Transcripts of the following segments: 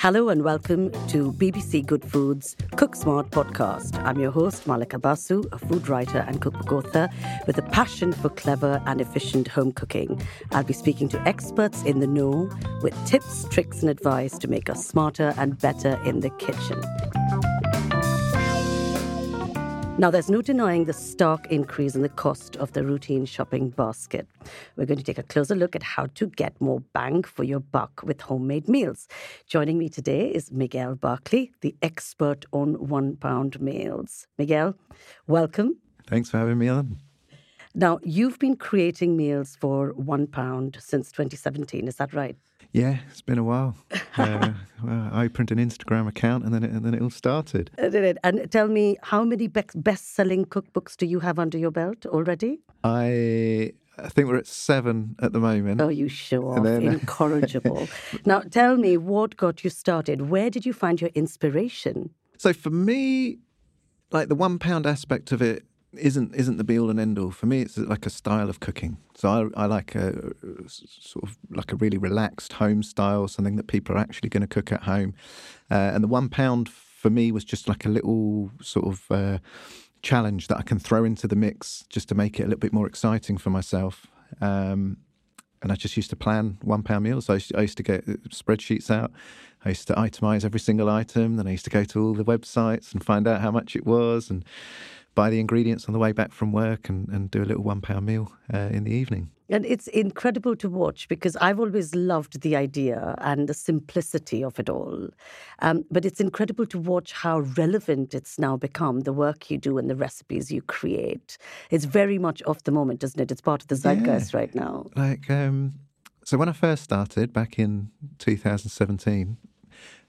Hello and welcome to BBC Good Food's Cook Smart podcast. I'm your host, Mallika Basu, a food writer and cookbook author with a passion for clever and efficient home cooking. I'll be speaking to experts in the know with tips, tricks, and advice to make us smarter and better in the kitchen. Now, there's no denying the stark increase in the cost of the routine shopping basket. We're going to take a closer look at how to get more bang for your buck with homemade meals. Joining me today is Miguel Barclay, the expert on one pound meals. Miguel, welcome. Thanks for having me on. Now, you've been creating meals for one pound since 2017, is that right? Yeah, it's been a while. uh, well, I opened an Instagram account and then it, and then it all started. Uh, did it? And tell me, how many best selling cookbooks do you have under your belt already? I I think we're at seven at the moment. Oh, you sure off. Then- Incorrigible. now, tell me, what got you started? Where did you find your inspiration? So for me, like the one pound aspect of it isn't isn't the be all and end all. For me, it's like a style of cooking. So I, I like a sort of like a really relaxed home style, something that people are actually going to cook at home. Uh, and the one pound for me was just like a little sort of uh, challenge that I can throw into the mix just to make it a little bit more exciting for myself. Um, and I just used to plan one pound meals. I used, I used to get uh, spreadsheets out. I used to itemize every single item. Then I used to go to all the websites and find out how much it was and buy the ingredients on the way back from work and, and do a little one pound meal uh, in the evening. And it's incredible to watch because I've always loved the idea and the simplicity of it all. Um, but it's incredible to watch how relevant it's now become, the work you do and the recipes you create. It's very much of the moment, isn't it? It's part of the zeitgeist right now. Like, um, so when I first started back in 2017,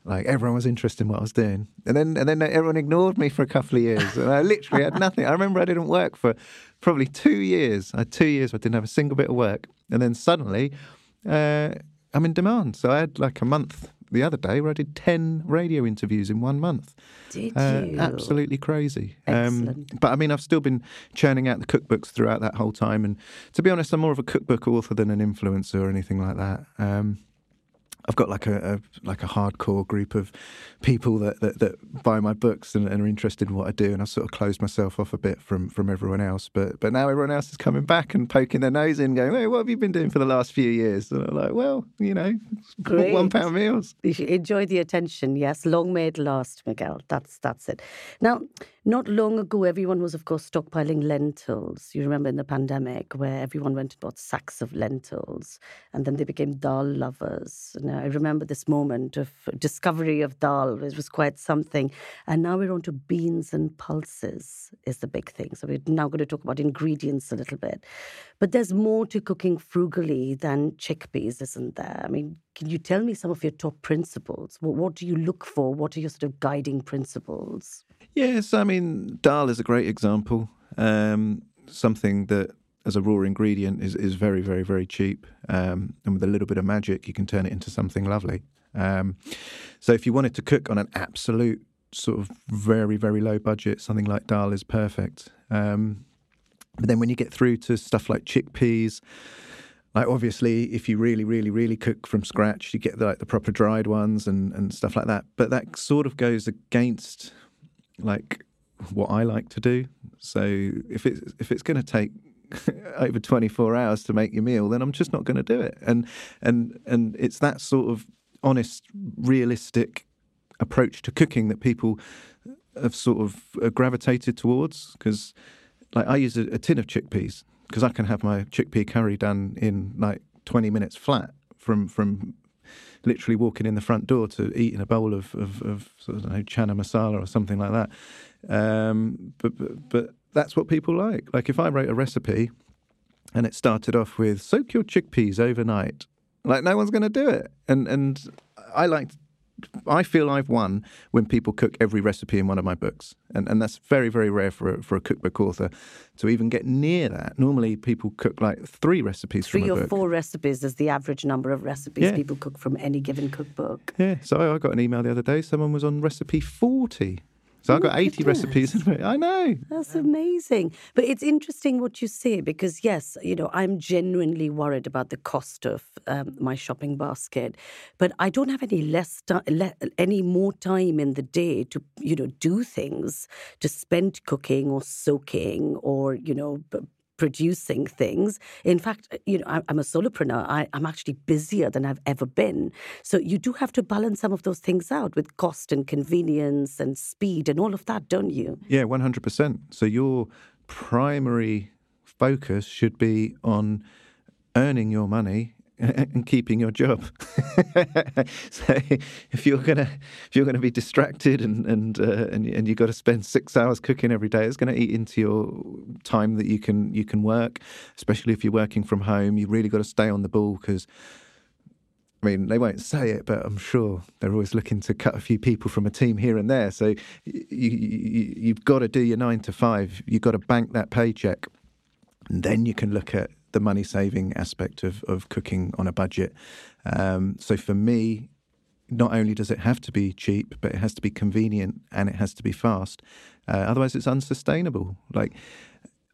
like everyone was interested in what I was doing, and then and then everyone ignored me for a couple of years, and I literally had nothing. I remember I didn't work for probably two years. I had two years where I didn't have a single bit of work, and then suddenly uh, I'm in demand. So I had like a month the other day where I did ten radio interviews in one month. Did Uh, you? absolutely crazy. Um, but I mean, I've still been churning out the cookbooks throughout that whole time. And to be honest, I'm more of a cookbook author than an influencer or anything like that. Um, I've got like a, a like a hardcore group of people that, that, that buy my books and, and are interested in what I do, and I've sort of closed myself off a bit from, from everyone else. But but now everyone else is coming back and poking their nose in, going, "Hey, what have you been doing for the last few years?" And I'm like, "Well, you know, Great. one pound meals." You should enjoy the attention. Yes, long may it last, Miguel. That's that's it. Now, not long ago, everyone was, of course, stockpiling lentils. You remember in the pandemic where everyone went and bought sacks of lentils, and then they became dal lovers. And I remember this moment of discovery of dal. It was quite something. And now we're on to beans and pulses is the big thing. So we're now going to talk about ingredients a little bit. But there's more to cooking frugally than chickpeas, isn't there? I mean, can you tell me some of your top principles? What, what do you look for? What are your sort of guiding principles? Yes, I mean, dal is a great example. Um, something that, as a raw ingredient, is, is very, very, very cheap. Um, and with a little bit of magic, you can turn it into something lovely. Um, so, if you wanted to cook on an absolute sort of very, very low budget, something like dal is perfect. Um, but then when you get through to stuff like chickpeas, like obviously if you really really really cook from scratch you get like the proper dried ones and and stuff like that but that sort of goes against like what I like to do. So if it's if it's going to take over 24 hours to make your meal then I'm just not going to do it. And and and it's that sort of honest realistic approach to cooking that people have sort of uh, gravitated towards. Because like I use a, a tin of chickpeas because I can have my chickpea curry done in like 20 minutes flat from from literally walking in the front door to eating a bowl of of, of sort of, know, chana masala or something like that. Um, but, but but that's what people like. Like if I wrote a recipe and it started off with soak your chickpeas overnight. Like no one's going to do it, and and I like. I feel I've won when people cook every recipe in one of my books, and and that's very very rare for a, for a cookbook author to even get near that. Normally, people cook like three recipes Three from a or book. four recipes is the average number of recipes Yeah. people cook from any given cookbook. Yeah, so I- I got an email the other day. Someone was on recipe forty. So I've got eighty recipes. in it. I know. That's amazing. But it's interesting what you say because, yes, you know, I'm genuinely worried about the cost of um, my shopping basket. But I don't have any less ti le- any more time in the day to, you know, do things to spend cooking or soaking or, you know, producing things. In fact, uh, you know, I'm a solopreneur. I, I'm actually busier than I've ever been. So you do have to balance some of those things out with cost and convenience and speed and all of that, don't you? Yeah, one hundred percent. So your primary focus should be on earning your money and keeping your job. so if you're gonna if you're gonna be distracted and and uh, and, and you've got to spend six hours cooking every day, it's going to eat into your time that you can you can work. Especially if you're working from home, you really got to stay on the ball because. I mean, they won't say it, but I'm sure they're always looking to cut a few people from a team here and there. So you, you, you've got to do your nine to five. You've got to bank that paycheck. And then you can look at the money saving aspect of, of cooking on a budget. Um, so for me, not only does it have to be cheap, but it has to be convenient and it has to be fast. Uh, otherwise, it's unsustainable. Like,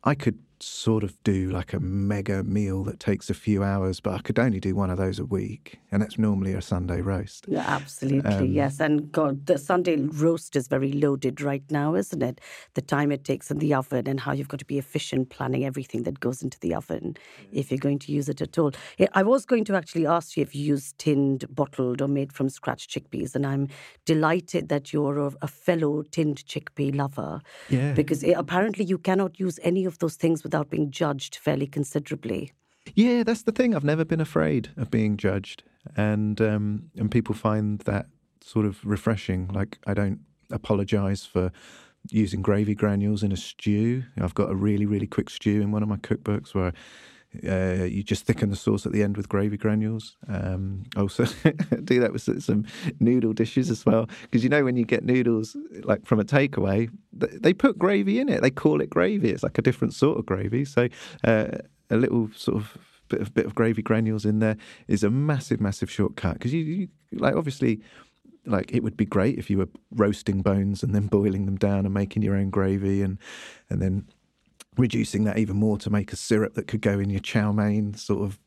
I could sort of do like a mega meal that takes a few hours, but I could only do one of those a week. And that's normally a Sunday roast. Yeah, absolutely, Um, yes. And God, the Sunday roast is very loaded right now, isn't it? The time it takes in the oven and how you've got to be efficient planning everything that goes into the oven if you're going to use it at all. Yeah, I was going to actually ask you if you use tinned, bottled, or made from scratch chickpeas, and I'm delighted that you're a, a fellow tinned chickpea lover. Yeah. Because eh, apparently you cannot use any of those things without being judged fairly considerably. Yeah, that's the thing. I've never been afraid of being judged, and um, and people find that sort of refreshing. Like I don't apologise for using gravy granules in a stew. I've got a really really quick stew in one of my cookbooks where. Uh, you just thicken the sauce at the end with gravy granules. Um, also, do that with some noodle dishes as well. Because you know when you get noodles like from a takeaway, they put gravy in it. They call it gravy. It's like a different sort of gravy. So uh, a little sort of bit of bit of gravy granules in there is a massive, massive shortcut. Because you, you like obviously like it would be great if you were roasting bones and then boiling them down and making your own gravy and and then reducing that even more to make a syrup that could go in your chow mein sort of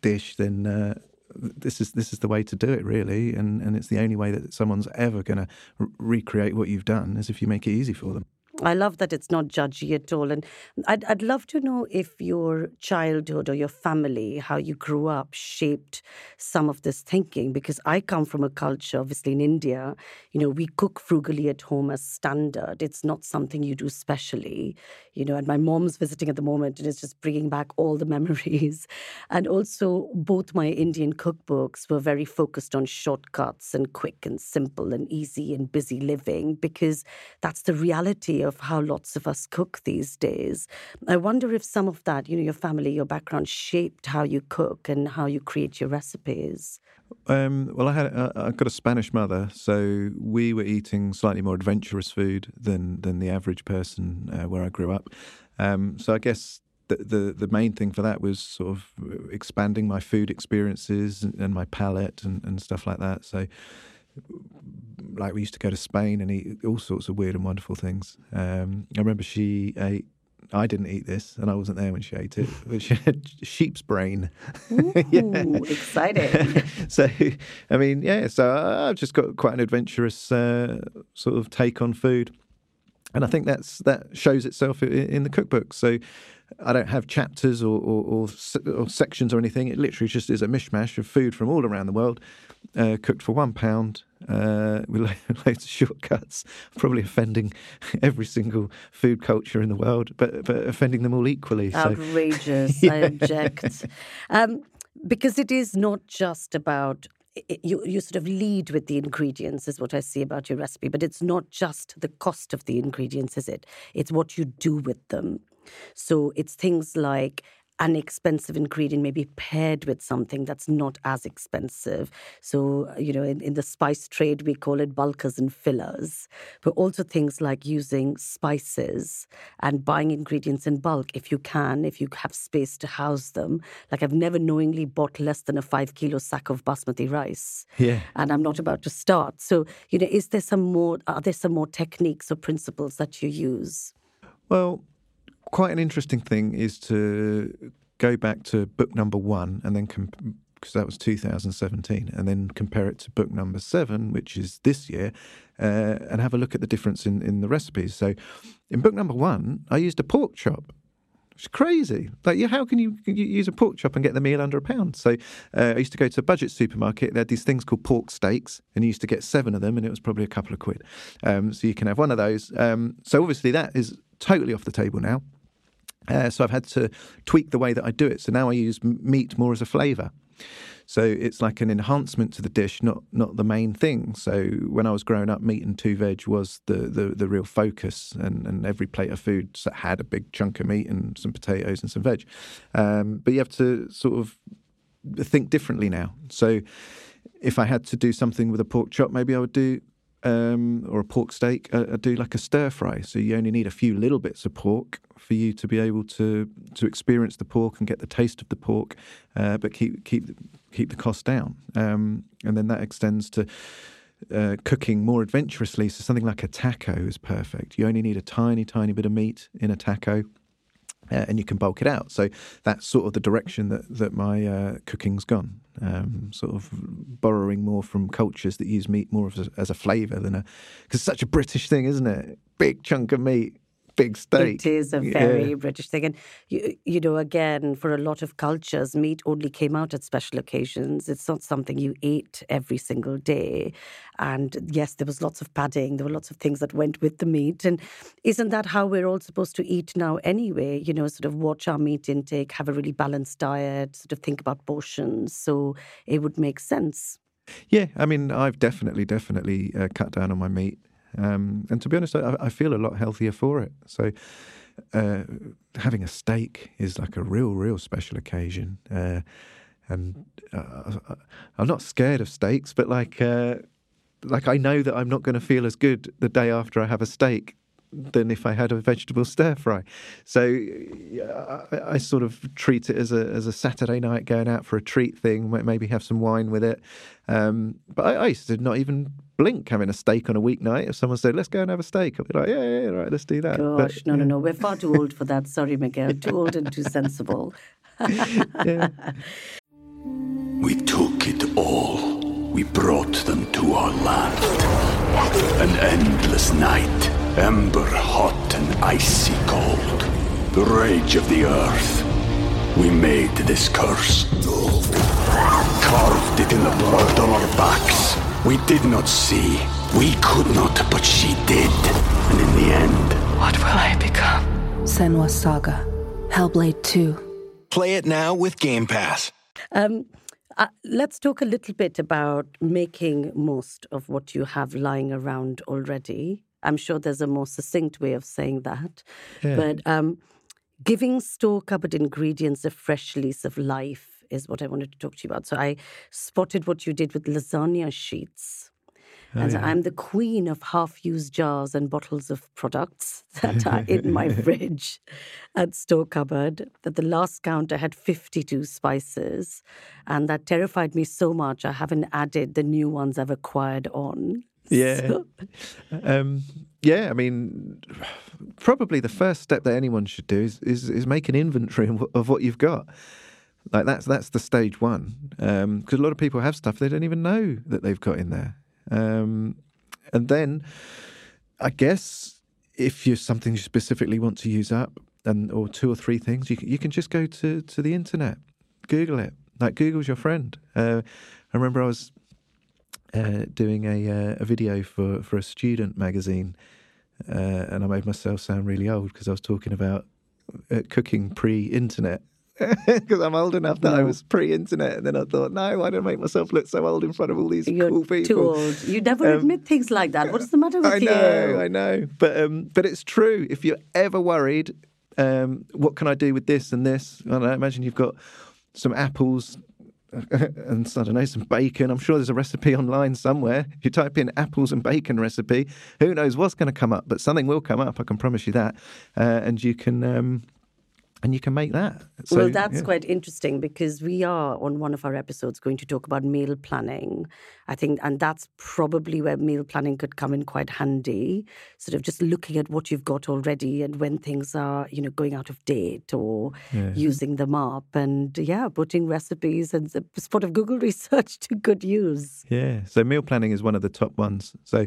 dish then uh, this is this is the way to do it really and and it's the only way that someone's ever going to r- recreate what you've done is if you make it easy for them I love that it's not judgy at all. And I'd, I'd love to know if your childhood or your family, how you grew up, shaped some of this thinking. Because I come from a culture, obviously in India, you know, we cook frugally at home as standard. It's not something you do specially, you know. And my mom's visiting at the moment and it's just bringing back all the memories. And also, both my Indian cookbooks were very focused on shortcuts and quick and simple and easy and busy living because that's the reality of how lots of us cook these days. I wonder if some of that, you know, your family, your background shaped how you cook and how you create your recipes. Um, well, I had uh, I got a Spanish mother, so we were eating slightly more adventurous food than than the average person uh, where I grew up. Um, so I guess the, the the main thing for that was sort of expanding my food experiences and, and my palate and, and stuff like that. So. Like we used to go to Spain and eat all sorts of weird and wonderful things. Um, I remember she ate. I didn't eat this, and I wasn't there when she ate it. But she had sheep's brain. Ooh, exciting. so, I mean, yeah. So I've just got quite an adventurous uh, sort of take on food, and I think that's that shows itself i- in the cookbook. So I don't have chapters or, or, or, or sections or anything. It literally just is a mishmash of food from all around the world, uh, cooked for one pound uh, with lo- loads of shortcuts. Probably offending every single food culture in the world, but but offending them all equally. So Outrageous. I object. Um, because it is not just about you, you sort of lead with the ingredients is what I see about your recipe, but it's not just the cost of the ingredients, is it? It's what you do with them. So it's things like an expensive ingredient maybe paired with something that's not as expensive. So, uh, you know, in, in the spice trade, we call it bulkers and fillers, but also things like using spices and buying ingredients in bulk if you can, if you have space to house them. Like, I've never knowingly bought less than a five kilo sack of basmati rice. Yeah. And I'm not about to start. So, you know, is there some more, are there some more techniques or principles that you use? Well, quite an interesting thing is to go back to book number one and then because that was 2017, and then compare it to book number seven, which is this year, uh, and have a look at the difference in, in the recipes. So, in book number one, I used a pork chop. It's crazy. Like, how can you, you use a pork chop and get the meal under a pound? So, uh, I used to go to a budget supermarket. They had these things called pork steaks, and you used to get seven of them, and it was probably a couple of quid. Um, so, you can have one of those. Um, so, obviously, that is totally off the table now. Uh, so I've had to tweak the way that I do it. So now I use meat more as a flavour. So it's like an enhancement to the dish, not not the main thing. So when I was growing up, meat and two veg was the the, the real focus, and, and every plate of food had a big chunk of meat and some potatoes and some veg. Um, but you have to sort of think differently now. So if I had to do something with a pork chop, maybe I would do um, or a pork steak, I, I, do like a stir fry. So you only need a few little bits of pork for you to be able to to experience the pork and get the taste of the pork, uh, but keep keep keep the cost down. Um, and then that extends to. Uh, cooking more adventurously, so something like a taco is perfect. You only need a tiny, tiny bit of meat in a taco, uh, and you can bulk it out. So that's sort of the direction that that my uh, cooking's gone. Um, sort of borrowing more from cultures that use meat more as a, as a flavour than a because it's such a British thing, isn't it? Big chunk of meat, big steak. It is a very yeah. British thing. And, you, you know, again, for a lot of cultures, meat only came out at special occasions. It's not something you ate every single day. And yes, there was lots of padding, there were lots of things that went with the meat. And isn't that how we're all supposed to eat now anyway? You know, sort of watch our meat intake, have a really balanced diet, sort of think about portions. So it would make sense. Yeah, I mean, I've definitely, definitely uh, cut down on my meat. Um, and to be honest, I, I, feel a lot healthier for it. So uh, having a steak is like a real, real special occasion. Uh, and uh, I'm not scared of steaks, but like, uh, like I know that I'm not going to feel as good the day after I have a steak than if I had a vegetable stir fry. So I, I, sort of treat it as a as a Saturday night going out for a treat thing. Maybe have some wine with it. Um, but I, I, used to not even blink having a steak on a weeknight. If someone said, "Let's go and have a steak," I'd be like, "Yeah, yeah, yeah right, let's do that." Gosh, but, no, no, no, we're far too old for that. Sorry, Miguel, too old and too sensible. yeah. We took it all. We brought them to our land. An endless night Ember hot and icy cold. The rage of the earth. We made this curse. Carved it in the blood on our backs. We did not see. We could not, but she did. And in the end... What will I become? Senua's Saga. Hellblade 2. Play it now with Game Pass. Um, uh, let's talk a little bit about making most of what you have lying around already. I'm sure there's a more succinct way of saying that. Yeah. But um, giving store cupboard ingredients a fresh lease of life is what I wanted to talk to you about. So I spotted what you did with lasagna sheets. Oh, and yeah. I'm the queen of half used jars and bottles of products that are in my fridge at store cupboard. That the last count I had 52 spices. And that terrified me so much, I haven't added the new ones I've acquired on. Yeah. um, yeah, I mean, probably the first step that anyone should do is is, is make an inventory of what you've got. Like that's that's the stage one, because um, a lot of people have stuff they don't even know that they've got in there. Um, and then, I guess if you're something you specifically want to use up, and or two or three things, you can, you can just go to to the internet, Google it. Like Google's your friend. Uh, I remember I was uh, doing a uh, a video for for a student magazine, uh, and I made myself sound really old because I was talking about uh, cooking pre-internet. Because I'm old enough that no. I was pre-internet, and then I thought, no, why don't I make myself look so old in front of all these You're cool people? Too old. You never um, admit things like that. What's the matter with I you? I know, I know, but um, but it's true. If you're ever worried Um, what can I do with this and this? I don't know, imagine you've got some apples and I don't know, some bacon. I'm sure there's a recipe online somewhere. If you type in apples and bacon recipe, who knows what's going to come up, but something will come up. I can promise you that. Uh, and you can. Um, and you can make that. So, well, that's yeah. quite interesting because we are on one of our episodes going to talk about meal planning. I think, and that's probably where meal planning could come in quite handy. Sort of just looking at what you've got already and when things are, you know, going out of date or Yeah. using them up, and yeah, putting recipes and a spot of Google research to good use. Yeah, so meal planning is one of the top ones. So,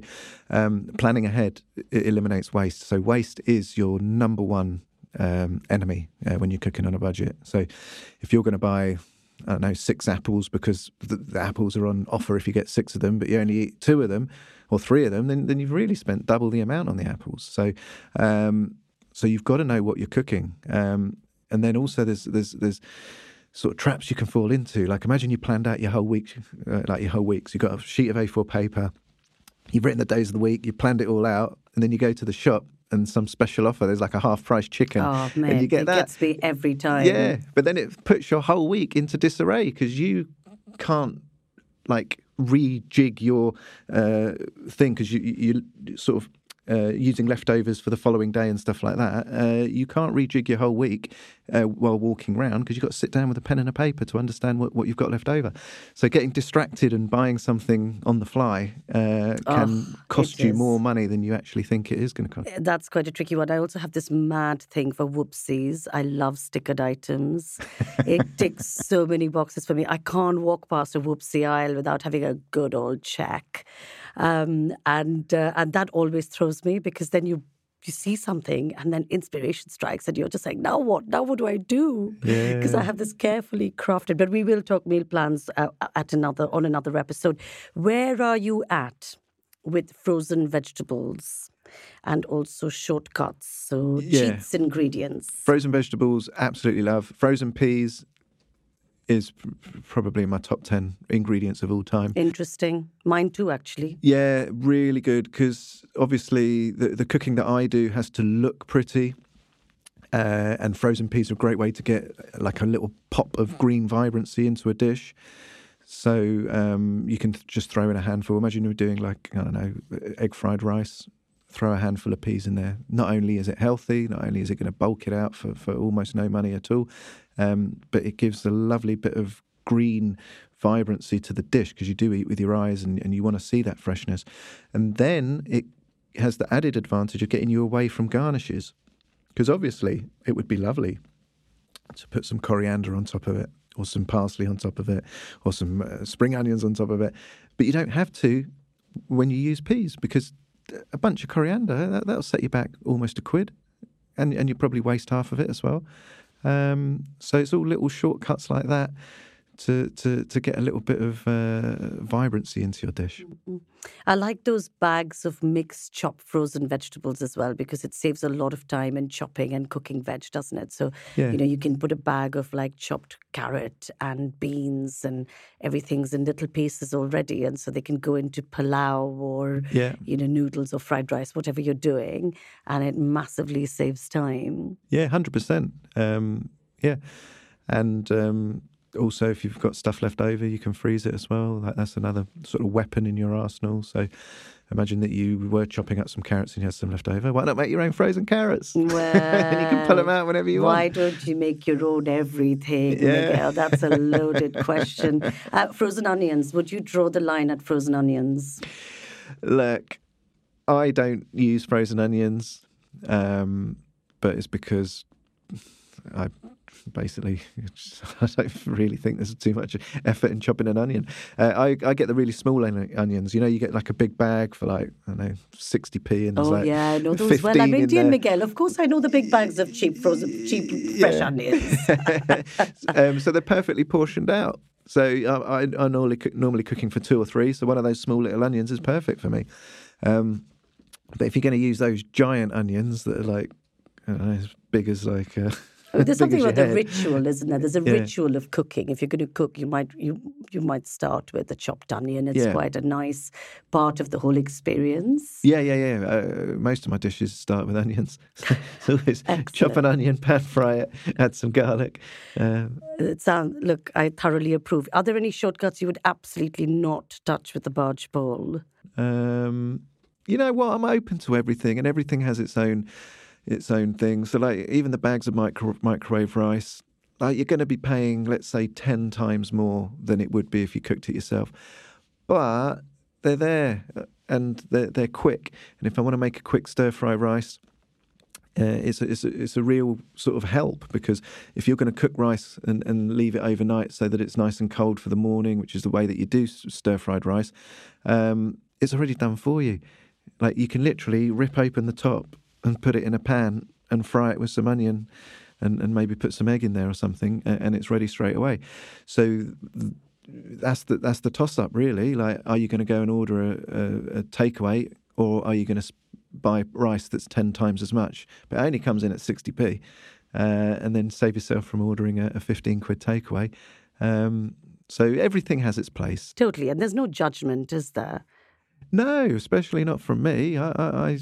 um, planning ahead it eliminates waste. So, waste is your number one um, enemy uh, when you're cooking on a budget. So, if you're going to buy, I don't know, six apples because the, the apples are on offer if you get six of them, but you only eat two of them or three of them, then, then you've really spent double the amount on the apples. So, um, so you've got to know what you're cooking. Um, and then also there's there's there's sort of traps you can fall into. Like imagine you planned out your whole week, uh, like your whole weeks. You've got a sheet of A4 paper. You've written the days of the week. You've planned it all out, and then you go to the shop and some special offer. There's like a half price chicken, Oh man, and you get it that. gets me every time. Yeah, but then it puts your whole week into disarray because you can't like rejig your uh, thing because you, you you sort of uh, using leftovers for the following day and stuff like that. Uh, you can't rejig your whole week uh, while walking around because you've got to sit down with a pen and a paper to understand what, what you've got left over. So getting distracted and buying something on the fly uh, can Oh, cost you is. more money than you actually think it is going to cost. That's quite a tricky one. I also have this mad thing for whoopsies. I love stickered items. it ticks so many boxes for me. I can't walk past a whoopsie aisle without having a good old check, um, and uh, and that always throws me because then you. You see something, and then inspiration strikes, and you're just like, "Now what? Now what do I do?" Because I have this carefully crafted. But we will talk meal plans uh, at another on another episode. Where are you at with frozen vegetables and also shortcuts, so Yeah. cheats ingredients. Frozen vegetables, absolutely love. Frozen peas is pr- probably my top 10 ingredients of all time. Interesting. Mine too, actually. Yeah, really good because obviously the, the cooking that I do has to look pretty. Uh, and frozen peas are a great way to get like a little pop of green vibrancy into a dish. So um, you can th- just throw in a handful. Imagine you're doing like, I don't know, egg fried rice. Throw a handful of peas in there. Not only is it healthy, not only is it going to bulk it out for, for almost no money at all, um, but it gives a lovely bit of green vibrancy to the dish because you do eat with your eyes and, and you want to see that freshness. And then it has the added advantage of getting you away from garnishes because obviously it would be lovely to put some coriander on top of it or some parsley on top of it or some uh, spring onions on top of it. But you don't have to when you use peas because a bunch of coriander, that, that'll set you back almost a quid. And, and you probably waste half of it as well. Um, so it's all little shortcuts like that to, to, to get a little bit of uh, vibrancy into your dish. I like those bags of mixed chopped frozen vegetables as well because it saves a lot of time in chopping and cooking veg, doesn't it? So, Yeah. you know, you can put a bag of like chopped carrot and beans and everything's in little pieces already. And so they can go into palau or, Yeah. you know, noodles or fried rice, whatever you're doing. And it massively saves time. Yeah, hundred percent. Um, yeah, and um, also if you've got stuff left over, you can freeze it as well. That, that's another sort of weapon in your arsenal. So imagine that you were chopping up some carrots and you had some left over. Why not make your own frozen carrots? Well, and you can pull them out whenever you Why want. Why don't you make your own everything, Yeah. Miguel? That's a loaded question. Uh, frozen onions. Would you draw the line at frozen onions? Look, I don't use frozen onions, um, but it's because I basically I don't really think there's too much effort in chopping an onion. Uh, I, I get the really small onions. You know, you get like a big bag for like I don't know sixty p, and there's Oh like yeah, I know those well. I'm 15 in Indian. Miguel. Of course, I know the big bags of cheap frozen, cheap fresh Yeah. onions. um, so they're perfectly portioned out. So I, I, I'm normally, cook, normally cooking for two or three. So one of those small little onions is perfect for me. Um, but if you're going to use those giant onions that are like I don't know, as big as like uh, There's something about the head. ritual, isn't there? There's a Yeah. ritual of cooking. If you're going to cook, you might you you might start with the chopped onion. It's Yeah. quite a nice part of the whole experience. Yeah, yeah, yeah. Uh, most of my dishes start with onions. so always chop an onion, pan fry it, add some garlic. Uh, It sounds look. I thoroughly approve. Are there any shortcuts you would absolutely not touch with the barge bowl? um, you know what? I'm open to everything, and everything has its own its own thing. So, like even the bags of micro- microwave rice, like you're going to be paying, let's say, ten times more than it would be if you cooked it yourself. But they're there, uh, and they're they're quick. And if I want to make a quick stir fry rice. Uh, it's, a, it's, a, it's a real sort of help because if you're going to cook rice and, and leave it overnight so that it's nice and cold for the morning, which is the way that you do stir fried rice, um, it's already done for you. Like you can literally rip open the top and put it in a pan and fry it with some onion and, and maybe put some egg in there or something, a- and it's ready straight away. So that's the that's the toss up really. Like, are you going to go and order a, a, a takeaway, or are you going to buy rice that's ten times as much, but it only comes in at sixty p, uh, and then save yourself from ordering a, a fifteen quid takeaway? Um, so everything has its place. Totally, and there's no judgment, is there? No, especially not from me. I, I, I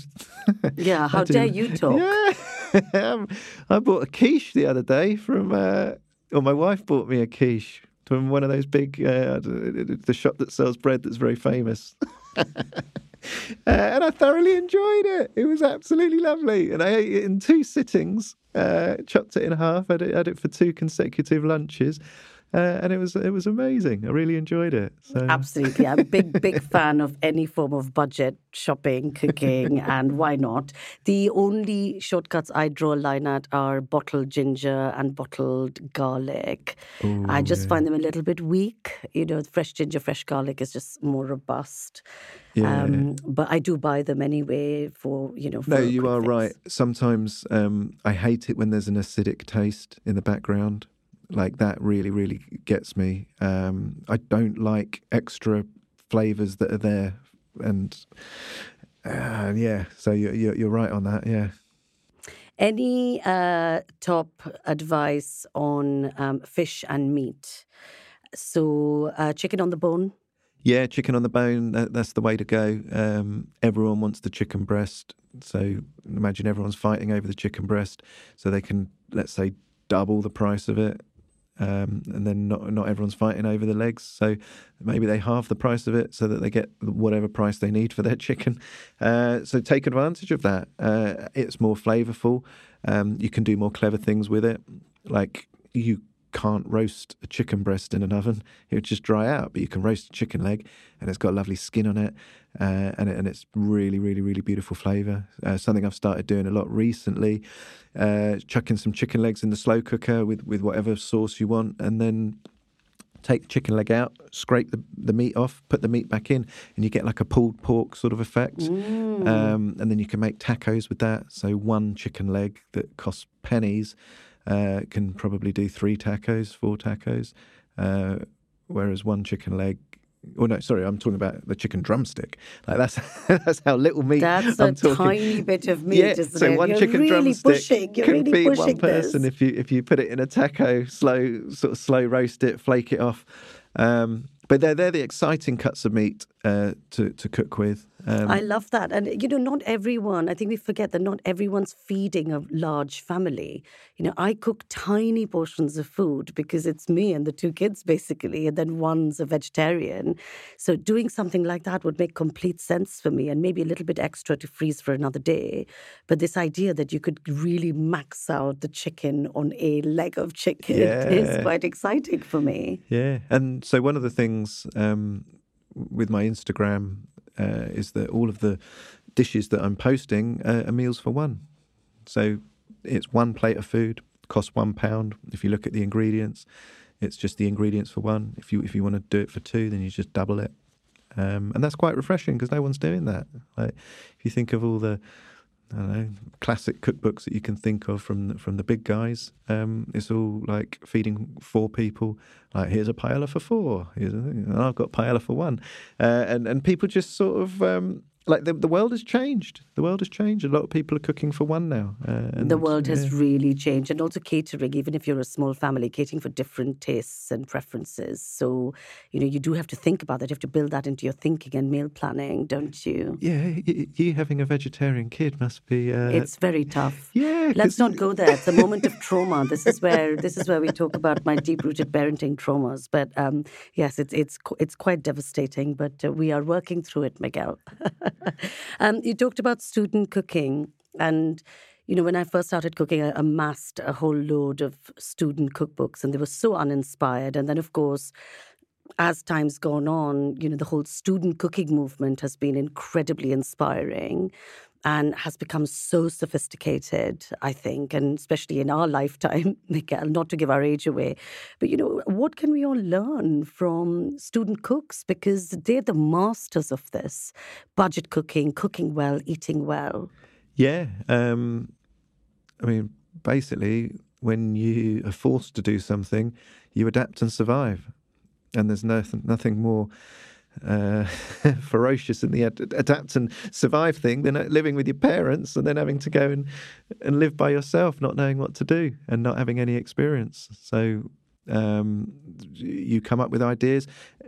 Yeah, how do- dare you talk? Yeah, I bought a quiche the other day from, uh, or my wife bought me a quiche from one of those big, uh, the shop that sells bread that's very famous. uh, and I thoroughly enjoyed it. It was absolutely lovely, and I ate it in two sittings. Uh, chopped it in half. Had it, had it for two consecutive lunches. Uh, and it was it was amazing. I really enjoyed it. So Absolutely. I'm a big, big fan of any form of budget shopping, cooking, and why not? The only shortcuts I draw a line at are bottled ginger and bottled garlic. I just find them a little bit weak. You know, fresh ginger, fresh garlic is just more robust. Yeah. Um, but I do buy them anyway for, you know, for No, you are fix. right. Sometimes um, I hate it when there's an acidic taste in the background. Like that really, really gets me. Um, I don't like extra flavors that are there, and uh, yeah. So you're, you're you're right on that. Yeah. Any uh, top advice on um, fish and meat? So, uh, chicken on the bone. Yeah, chicken on the bone, that, that's the way to go. Um, everyone wants the chicken breast. So imagine everyone's fighting over the chicken breast so they can, let's say, double the price of it. Um, and then not not everyone's fighting over the legs, so maybe they halve the price of it so that they get whatever price they need for their chicken. Uh, so take advantage of that. Uh, it's more flavourful. Um, you can do more clever things with it, like you can't roast a chicken breast in an oven; it would just dry out. But you can roast a chicken leg, and it's got lovely skin on it, uh, and it, and it's really, really, really beautiful flavour. Uh, something I've started doing a lot recently. Uh, chucking some chicken legs in the slow cooker with with whatever sauce you want, and then take the chicken leg out, scrape the, the meat off, put the meat back in, and you get like a pulled pork sort of effect. Um, and then you can make tacos with that. So one chicken leg that costs pennies uh, can probably do three tacos, four tacos, uh, whereas one chicken leg. Oh no, sorry, I'm talking about the chicken drumstick. Like that's that's how little meat. That's I'm a talking. tiny bit of meat, Yeah, isn't so it? one You're chicken really drumstick pushing. You're can really feed one person this. if you if you put it in a taco, slow sort of slow roast it, flake it off. Um, but they're they're the exciting cuts of meat uh, to to cook with. Um, I love that. And, you know, not everyone, I think we forget that not everyone's feeding a large family. You know, I cook tiny portions of food because it's me and the two kids, basically, and then one's a vegetarian. So doing something like that would make complete sense for me and maybe a little bit extra to freeze for another day. But this idea that you could really max out the chicken on a leg of chicken is quite exciting for me. Yeah, and so one of the things um, with my Instagram uh, is that all of the dishes that I'm posting uh, are meals for one. So it's one plate of food, costs one pound. If you look at the ingredients, it's just the ingredients for one. If you if you want to do it for two, then you just double it, um, and that's quite refreshing because no one's doing that. Like if you think of all the I don't know, classic cookbooks that you can think of from the, from the big guys. Um, it's all like feeding four people. Like here's a paella for four. Here's a, and I've got paella for one. Uh, and and people just sort of um, like the, the world has changed. The world has changed. A lot of people are cooking for one now. Uh, and, the world has really changed and also catering even if you're a small family catering for different tastes and preferences so you know you do have to think about that you have to build that into your thinking and meal planning don't you Yeah, y- you having a vegetarian kid must be. Uh, it's very tough yeah. let's not go there it's a moment of trauma this is where this is where we talk about my deep-rooted parenting traumas but um, yes it's it's it's quite devastating but uh, we are working through it miguel um, you talked about student cooking and you know, when I first started cooking, I amassed a whole load of student cookbooks, and they were so uninspired. And then, of course, as time's gone on, you know, the whole student cooking movement has been incredibly inspiring and has become so sophisticated, I think, and especially in our lifetime, Miguel, not to give our age away. But, you know, what can we all learn from student cooks? Because they're the masters of this budget cooking, cooking well, eating well. Yeah. Um, I mean, basically, when you are forced to do something, you adapt and survive. And there's nothing, nothing more uh, ferocious in the ad- adapt and survive thing than uh, living with your parents and then having to go and, and live by yourself, not knowing what to do and not having any experience. So um, you come up with ideas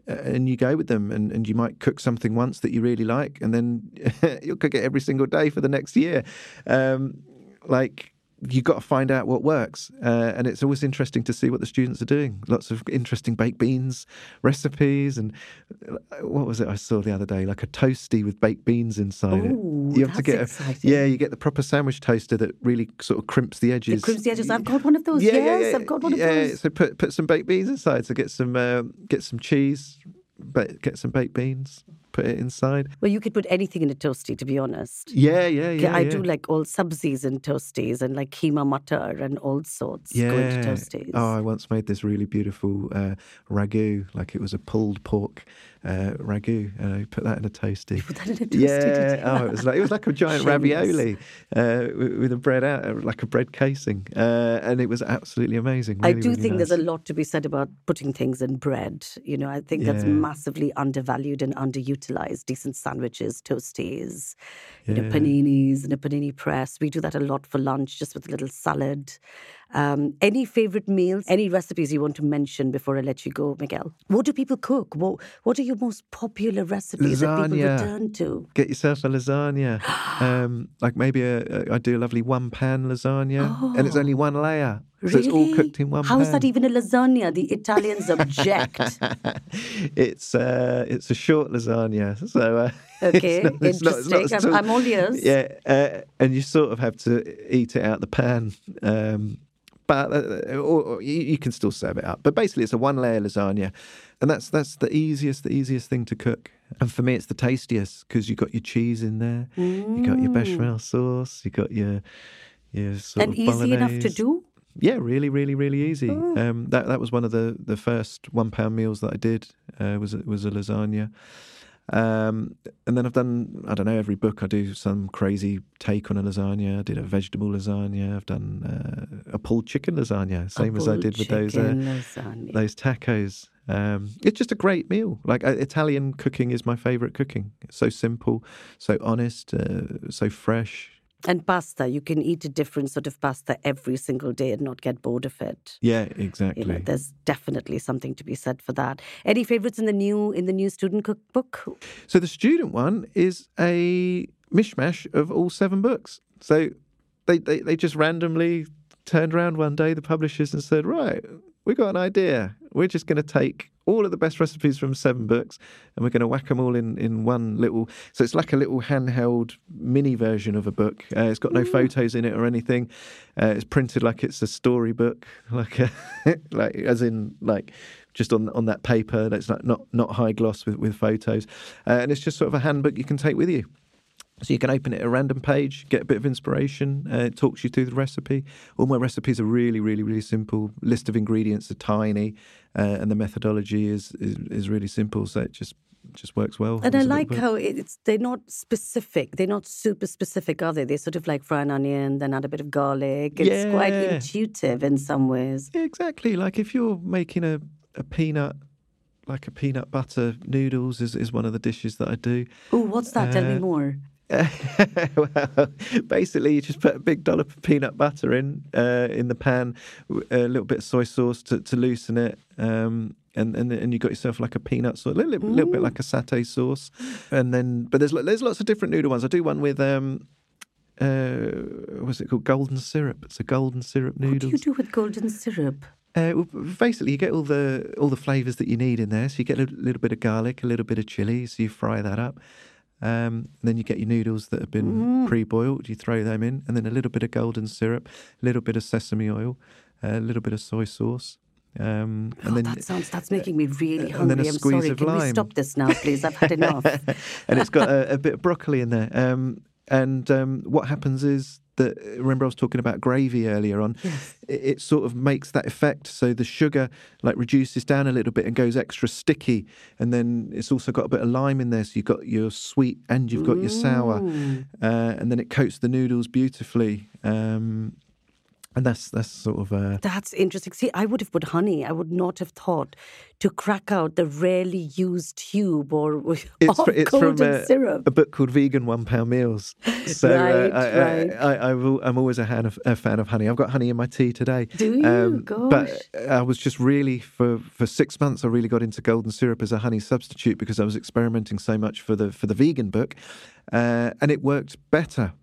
uh, and you go with them and, and you might cook something once that you really like and then you'll cook it every single day for the next year um, like you've got to find out what works uh, and it's always interesting to see what the students are doing lots of interesting baked beans recipes and uh, what was it i saw the other day like a toasty with baked beans inside Ooh, it you have to that's get a, exciting. yeah you get the proper sandwich toaster that really sort of crimps the edges It crimps the edges. I've got one of those. yes, I've got one of yeah, those. So put put some baked beans inside. So get some um, get some cheese, get some baked beans, put it inside. Well, you could put anything in a toasty, to be honest. Yeah, yeah, yeah. I yeah. do like all subsies and toasties and like keema mutter and all sorts yeah. go into toasties. Oh, I once made this really beautiful uh, ragu, like it was a pulled pork uh, ragu, and I put that in a toasty. Put that in a toasty. Yeah, oh, it was like it was like a giant ravioli uh, with, with a bread out, uh, like a bread casing, uh, and it was absolutely amazing. I do really think there's a lot to be said about putting things in bread. You know, I think that's massively undervalued and underutilized. Decent sandwiches, toasties, you know, paninis and a panini press. We do that a lot for lunch, just with a little salad. Um, any favorite meals? Any recipes you want to mention before I let you go, Miguel? What do people cook? What What are your most popular recipes that people Lasagna. return to? Get yourself a lasagna. um, like maybe a, a, I do a lovely one pan lasagna, and it's only one layer, so it's all Oh. Cooked in one How pan. is that even a lasagna? The Italians object. it's uh, it's a short lasagna, so uh, Okay, it's not, it's not- not interesting. I'm- I'm all ears. Yeah, uh, and you sort of have to eat it out the pan. Um, but uh, or, or you, you can still serve it up. But basically, it's a one-layer lasagna, and that's that's the easiest, the easiest thing to cook. And for me, it's the tastiest because you got your cheese in there, you got your bechamel sauce, you got your your sort and of easy enough to do? Yeah, really, really, really easy. Um, that that was one of the, the first one pound meals that I did. Uh, was was a lasagna, um, and then I've done I don't know every book I do some crazy take on a lasagna. I did a vegetable lasagna. I've done uh, a pulled chicken lasagna, same as I did with those uh, those tacos. Um, it's just a great meal. Like uh, Italian cooking is my favorite cooking. It's so simple, so honest, uh, so fresh. And pasta, you can eat a different sort of pasta every single day and not get bored of it. Yeah, You exactly. know, there's definitely something to be said for that. Any favorites in the new in the new student cookbook? So the student one is a mishmash of all seven books. So they, they, they just randomly turned around one day, the publishers, and said, Right, we got an idea. We're just going to take all of the best recipes from seven books and we're going to whack them all in, in one little. So it's like a little handheld mini version of a book. Uh, it's got no photos in it or anything. Uh, it's printed like it's a storybook, like a, like as in like just on on that paper. That's not not, not high gloss with with photos, uh, and it's just sort of a handbook you can take with you. So you can open it at a random page, get a bit of inspiration. Uh, it talks you through the recipe. All my recipes are really, really, really simple. List of ingredients are tiny, uh, and the methodology is, is is really simple. So it just just works well. And I like how it's they're not specific. They're not super specific, are they? They're sort of like fry an onion, then add a bit of garlic. It's quite intuitive in some ways. Yeah, exactly. Like if you're making a, a peanut like a peanut butter noodles is, is one of the dishes that I do. Oh, what's that? Tell me Uh, well, basically, you just put a big dollop of peanut butter in uh, in the pan, a little bit of soy sauce to, to loosen it, um, and and and you got yourself like a peanut sauce, a little, little, little bit like a satay sauce, and then but there's there's lots of different noodle ones. I do one with um, uh, what's it called? Golden syrup. It's a golden syrup noodle. What do you do with golden syrup? Uh, well, basically, you get all the all the flavors that you need in there. So you get a little bit of garlic, a little bit of chili. So you fry that up. Um, then you get your noodles that have been pre-boiled. You throw them in, and then a little bit of golden syrup, a little bit of sesame oil, a little bit of soy sauce, um, and oh, then that sounds that's making me really and then hungry. a I'm squeeze sorry. of Can we stop this now, please? I've had enough. and it's got a, a bit of broccoli in there. Um, and um, what happens is that remember I was talking about gravy earlier on. It, it sort of makes that effect. So the sugar like reduces down a little bit and goes extra sticky. And then it's also got a bit of lime in there, so you've got your sweet and you've got your sour. Uh, and then it coats the noodles beautifully. Um, and that's that's sort of uh, That's interesting. See, I would have put honey. I would not have thought to crack out the rarely used tube or it's, fr- it's from golden a, syrup. a book called Vegan One Pound Meals. So Right, uh, I, right. I, I'm always a fan, of, a fan of honey. I've got honey in my tea today. Do you? But Gosh. I was just really for for six months. I really got into golden syrup as a honey substitute because I was experimenting so much for the for the vegan book, uh, and it worked better.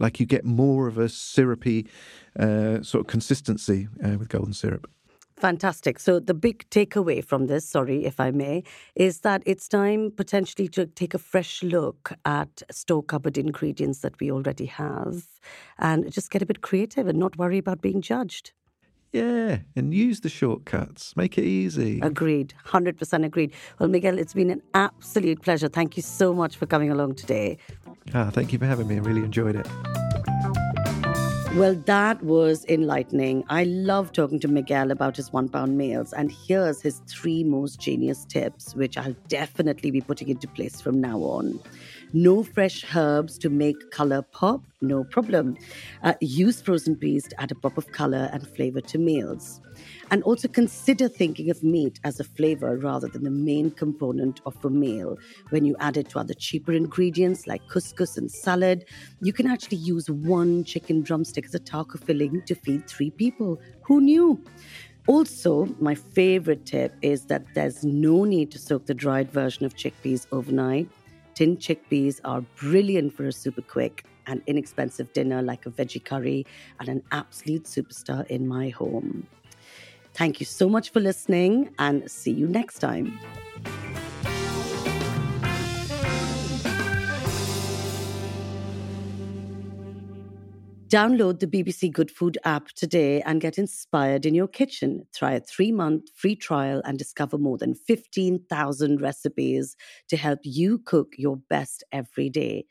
Like you get more of a syrupy uh, sort of consistency uh, with golden syrup. Fantastic. So, the big takeaway from this, sorry if I may, is that it's time potentially to take a fresh look at store cupboard ingredients that we already have and just get a bit creative and not worry about being judged. Yeah, and use the shortcuts. Make it easy. Agreed. 100% agreed. Well, Miguel, it's been an absolute pleasure. Thank you so much for coming along today. Ah, thank you for having me. I really enjoyed it. Well, that was enlightening. I love talking to Miguel about his one pound meals, and here's his three most genius tips, which I'll definitely be putting into place from now on. No fresh herbs to make color pop, no problem. Uh, use frozen peas to add a pop of color and flavor to meals. And also consider thinking of meat as a flavor rather than the main component of a meal. When you add it to other cheaper ingredients like couscous and salad, you can actually use one chicken drumstick as a taco filling to feed three people. Who knew? Also, my favorite tip is that there's no need to soak the dried version of chickpeas overnight. Tin chickpeas are brilliant for a super quick and inexpensive dinner like a veggie curry and an absolute superstar in my home. Thank you so much for listening and see you next time. Download the BBC Good Food app today and get inspired in your kitchen. Try a three month free trial and discover more than 15,000 recipes to help you cook your best every day.